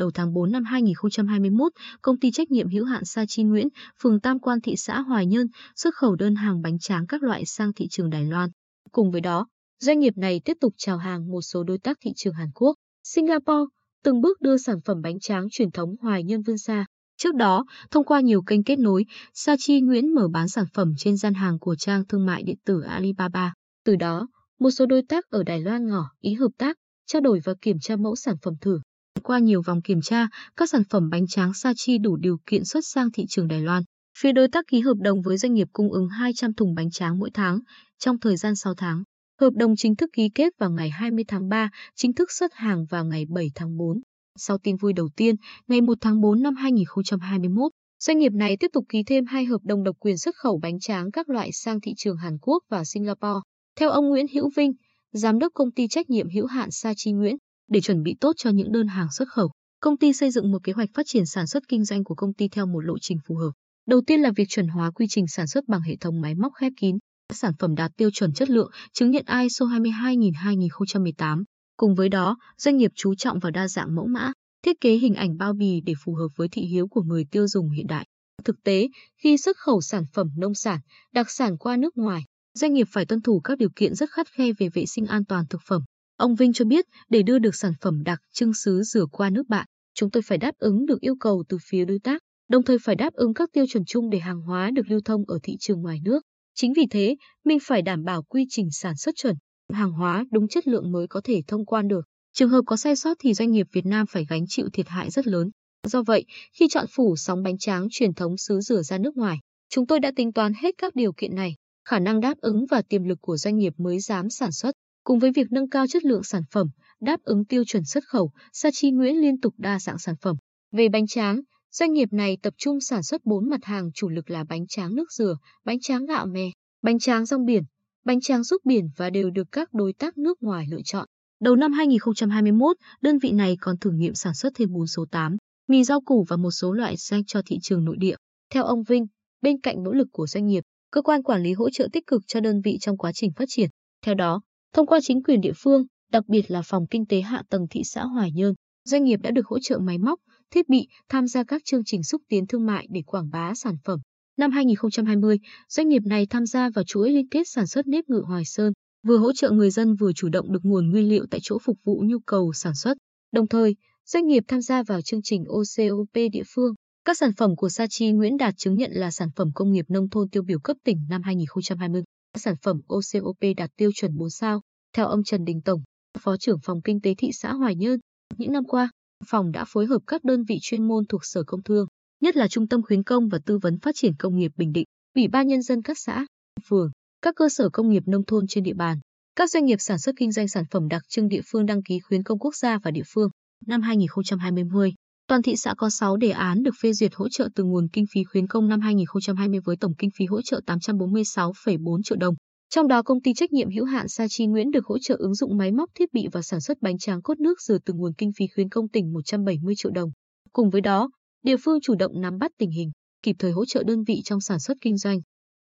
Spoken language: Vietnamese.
đầu tháng 4 năm 2021, công ty trách nhiệm hữu hạn Sa Chi Nguyễn, phường Tam Quan thị xã Hoài Nhơn xuất khẩu đơn hàng bánh tráng các loại sang thị trường Đài Loan. Cùng với đó, doanh nghiệp này tiếp tục chào hàng một số đối tác thị trường Hàn Quốc, Singapore, từng bước đưa sản phẩm bánh tráng truyền thống Hoài Nhơn vươn xa. Trước đó, thông qua nhiều kênh kết nối, Sa Chi Nguyễn mở bán sản phẩm trên gian hàng của trang thương mại điện tử Alibaba. Từ đó, một số đối tác ở Đài Loan ngỏ ý hợp tác, trao đổi và kiểm tra mẫu sản phẩm thử. Qua nhiều vòng kiểm tra, các sản phẩm bánh tráng Sa Chi đủ điều kiện xuất sang thị trường Đài Loan. Phía đối tác ký hợp đồng với doanh nghiệp cung ứng 200 thùng bánh tráng mỗi tháng trong thời gian 6 tháng. Hợp đồng chính thức ký kết vào ngày 20 tháng 3, chính thức xuất hàng vào ngày 7 tháng 4. Sau tin vui đầu tiên, ngày 1 tháng 4 năm 2021, doanh nghiệp này tiếp tục ký thêm hai hợp đồng độc quyền xuất khẩu bánh tráng các loại sang thị trường Hàn Quốc và Singapore. Theo ông Nguyễn Hữu Vinh, giám đốc công ty trách nhiệm hữu hạn Sa Chi Nguyễn, để chuẩn bị tốt cho những đơn hàng xuất khẩu, công ty xây dựng một kế hoạch phát triển sản xuất kinh doanh của công ty theo một lộ trình phù hợp. Đầu tiên là việc chuẩn hóa quy trình sản xuất bằng hệ thống máy móc khép kín, sản phẩm đạt tiêu chuẩn chất lượng, chứng nhận ISO 22000-2018. Cùng với đó, doanh nghiệp chú trọng vào đa dạng mẫu mã, thiết kế hình ảnh bao bì để phù hợp với thị hiếu của người tiêu dùng hiện đại. Thực tế, khi xuất khẩu sản phẩm nông sản, đặc sản qua nước ngoài, doanh nghiệp phải tuân thủ các điều kiện rất khắt khe về vệ sinh an toàn thực phẩm. Ông Vinh cho biết, để đưa được sản phẩm đặc trưng xứ rửa qua nước bạn, chúng tôi phải đáp ứng được yêu cầu từ phía đối tác, đồng thời phải đáp ứng các tiêu chuẩn chung để hàng hóa được lưu thông ở thị trường ngoài nước. Chính vì thế, mình phải đảm bảo quy trình sản xuất chuẩn, hàng hóa đúng chất lượng mới có thể thông quan được. Trường hợp có sai sót thì doanh nghiệp Việt Nam phải gánh chịu thiệt hại rất lớn. Do vậy, khi chọn phủ sóng bánh tráng truyền thống xứ rửa ra nước ngoài, chúng tôi đã tính toán hết các điều kiện này, khả năng đáp ứng và tiềm lực của doanh nghiệp mới dám sản xuất. Cùng với việc nâng cao chất lượng sản phẩm, đáp ứng tiêu chuẩn xuất khẩu, Sachi Nguyễn liên tục đa dạng sản phẩm. Về bánh tráng, doanh nghiệp này tập trung sản xuất 4 mặt hàng chủ lực là bánh tráng nước dừa, bánh tráng gạo mè, bánh tráng rong biển, bánh tráng ruốc biển và đều được các đối tác nước ngoài lựa chọn. Đầu năm 2021, đơn vị này còn thử nghiệm sản xuất thêm bún số 8, mì rau củ và một số loại snack cho thị trường nội địa. Theo ông Vinh, bên cạnh nỗ lực của doanh nghiệp, cơ quan quản lý hỗ trợ tích cực cho đơn vị trong quá trình phát triển. Theo đó, thông qua chính quyền địa phương, đặc biệt là phòng kinh tế hạ tầng thị xã Hoài Nhơn, doanh nghiệp đã được hỗ trợ máy móc, thiết bị, tham gia các chương trình xúc tiến thương mại để quảng bá sản phẩm. Năm 2020, doanh nghiệp này tham gia vào chuỗi liên kết sản xuất nếp ngự Hoài Sơn, vừa hỗ trợ người dân vừa chủ động được nguồn nguyên liệu tại chỗ phục vụ nhu cầu sản xuất. Đồng thời, doanh nghiệp tham gia vào chương trình OCOP địa phương. Các sản phẩm của Sachi Nguyễn đạt chứng nhận là sản phẩm công nghiệp nông thôn tiêu biểu cấp tỉnh năm 2020. Sản phẩm OCOP đạt tiêu chuẩn 4 sao. Theo ông Trần Đình Tổng, Phó trưởng phòng kinh tế thị xã Hoài Nhơn, những năm qua, phòng đã phối hợp các đơn vị chuyên môn thuộc Sở Công Thương, nhất là Trung tâm khuyến công và tư vấn phát triển công nghiệp Bình Định, Ủy ban nhân dân các xã, phường, các cơ sở công nghiệp nông thôn trên địa bàn, các doanh nghiệp sản xuất kinh doanh sản phẩm đặc trưng địa phương đăng ký khuyến công quốc gia và địa phương. Năm 2020, toàn thị xã có 6 đề án được phê duyệt hỗ trợ từ nguồn kinh phí khuyến công năm 2020 với tổng kinh phí hỗ trợ 846,4 triệu đồng. Trong đó công ty trách nhiệm hữu hạn Sa Chi Nguyễn được hỗ trợ ứng dụng máy móc thiết bị và sản xuất bánh tráng cốt nước dừa từ nguồn kinh phí khuyến công tỉnh 170 triệu đồng. Cùng với đó, địa phương chủ động nắm bắt tình hình, kịp thời hỗ trợ đơn vị trong sản xuất kinh doanh.